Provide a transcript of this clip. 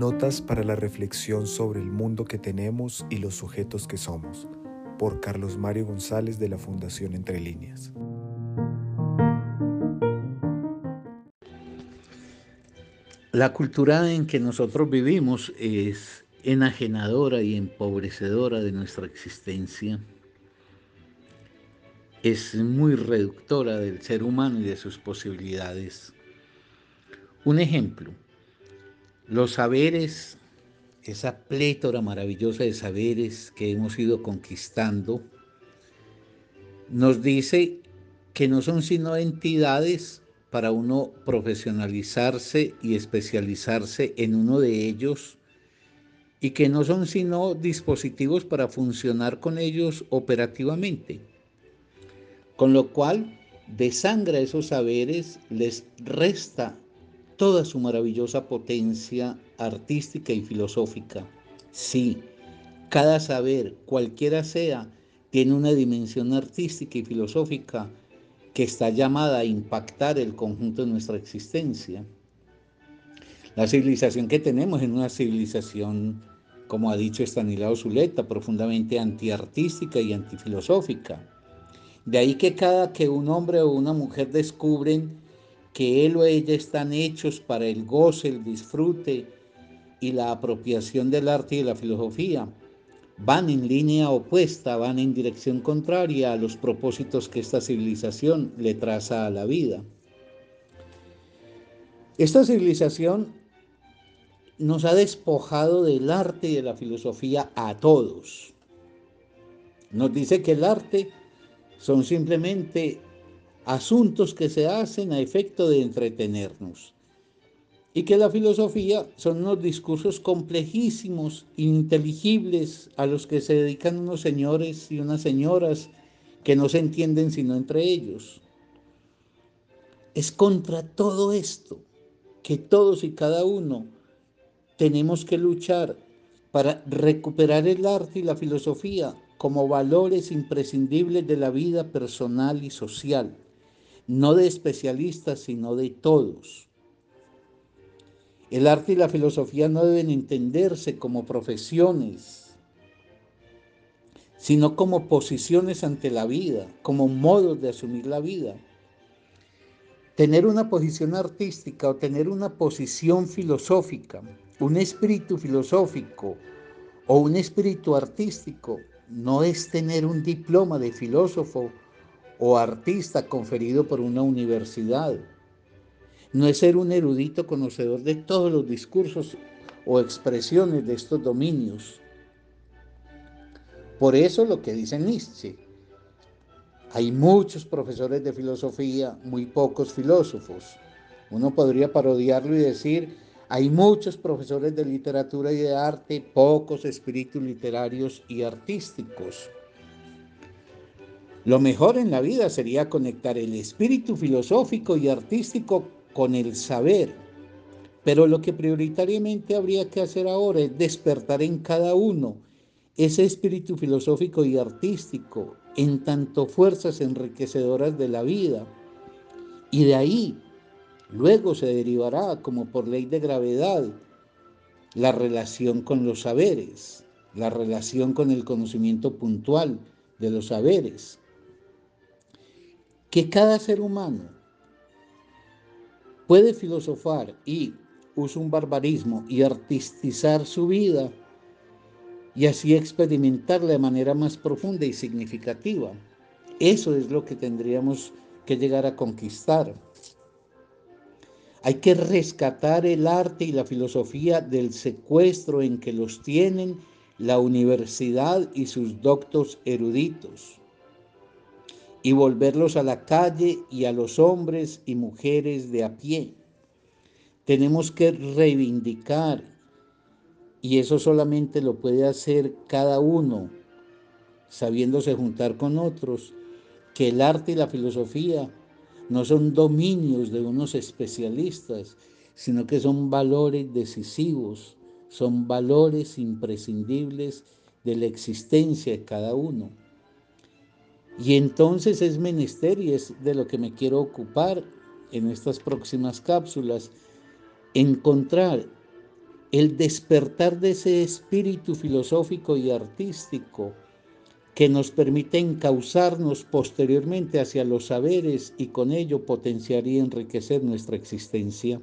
Notas para la reflexión sobre el mundo que tenemos y los sujetos que somos, por Carlos Mario González de la Fundación Entre Líneas. La cultura en que nosotros vivimos es enajenadora y empobrecedora de nuestra existencia. Es muy reductora del ser humano y de sus posibilidades. Un ejemplo, los saberes, esa plétora maravillosa de saberes que hemos ido conquistando, nos dice que no son sino entidades para uno profesionalizarse y especializarse en uno de ellos y que no son sino dispositivos para funcionar con ellos operativamente. Con lo cual, desangra esos saberes, les resta toda su maravillosa potencia artística y filosófica. Sí, cada saber, cualquiera sea, tiene una dimensión artística y filosófica que está llamada a impactar el conjunto de nuestra existencia. La civilización que tenemos es una civilización, como ha dicho Estanislao Zuleta, profundamente antiartística y antifilosófica. De ahí que cada que un hombre o una mujer descubren que él o ella están hechos para el goce, el disfrute y la apropiación del arte y de la filosofía. Van en línea opuesta, van en dirección contraria a los propósitos que esta civilización le traza a la vida. Esta civilización nos ha despojado del arte y de la filosofía a todos. Nos dice que el arte son simplemente asuntos que se hacen a efecto de entretenernos. Y que la filosofía son unos discursos complejísimos, inteligibles, a los que se dedican unos señores y unas señoras que no se entienden sino entre ellos. Es contra todo esto que todos y cada uno tenemos que luchar para recuperar el arte y la filosofía como valores imprescindibles de la vida personal y social no de especialistas, sino de todos. El arte y la filosofía no deben entenderse como profesiones, sino como posiciones ante la vida, como modos de asumir la vida. Tener una posición artística o tener una posición filosófica, un espíritu filosófico o un espíritu artístico, no es tener un diploma de filósofo o artista conferido por una universidad. No es ser un erudito conocedor de todos los discursos o expresiones de estos dominios. Por eso lo que dice Nietzsche, hay muchos profesores de filosofía, muy pocos filósofos. Uno podría parodiarlo y decir, hay muchos profesores de literatura y de arte, pocos espíritus literarios y artísticos. Lo mejor en la vida sería conectar el espíritu filosófico y artístico con el saber. Pero lo que prioritariamente habría que hacer ahora es despertar en cada uno ese espíritu filosófico y artístico en tanto fuerzas enriquecedoras de la vida. Y de ahí luego se derivará como por ley de gravedad la relación con los saberes, la relación con el conocimiento puntual de los saberes que cada ser humano puede filosofar y usa un barbarismo y artistizar su vida y así experimentarla de manera más profunda y significativa. Eso es lo que tendríamos que llegar a conquistar. Hay que rescatar el arte y la filosofía del secuestro en que los tienen la universidad y sus doctos eruditos y volverlos a la calle y a los hombres y mujeres de a pie. Tenemos que reivindicar, y eso solamente lo puede hacer cada uno, sabiéndose juntar con otros, que el arte y la filosofía no son dominios de unos especialistas, sino que son valores decisivos, son valores imprescindibles de la existencia de cada uno. Y entonces es menester, y es de lo que me quiero ocupar en estas próximas cápsulas, encontrar el despertar de ese espíritu filosófico y artístico que nos permite encauzarnos posteriormente hacia los saberes y con ello potenciar y enriquecer nuestra existencia.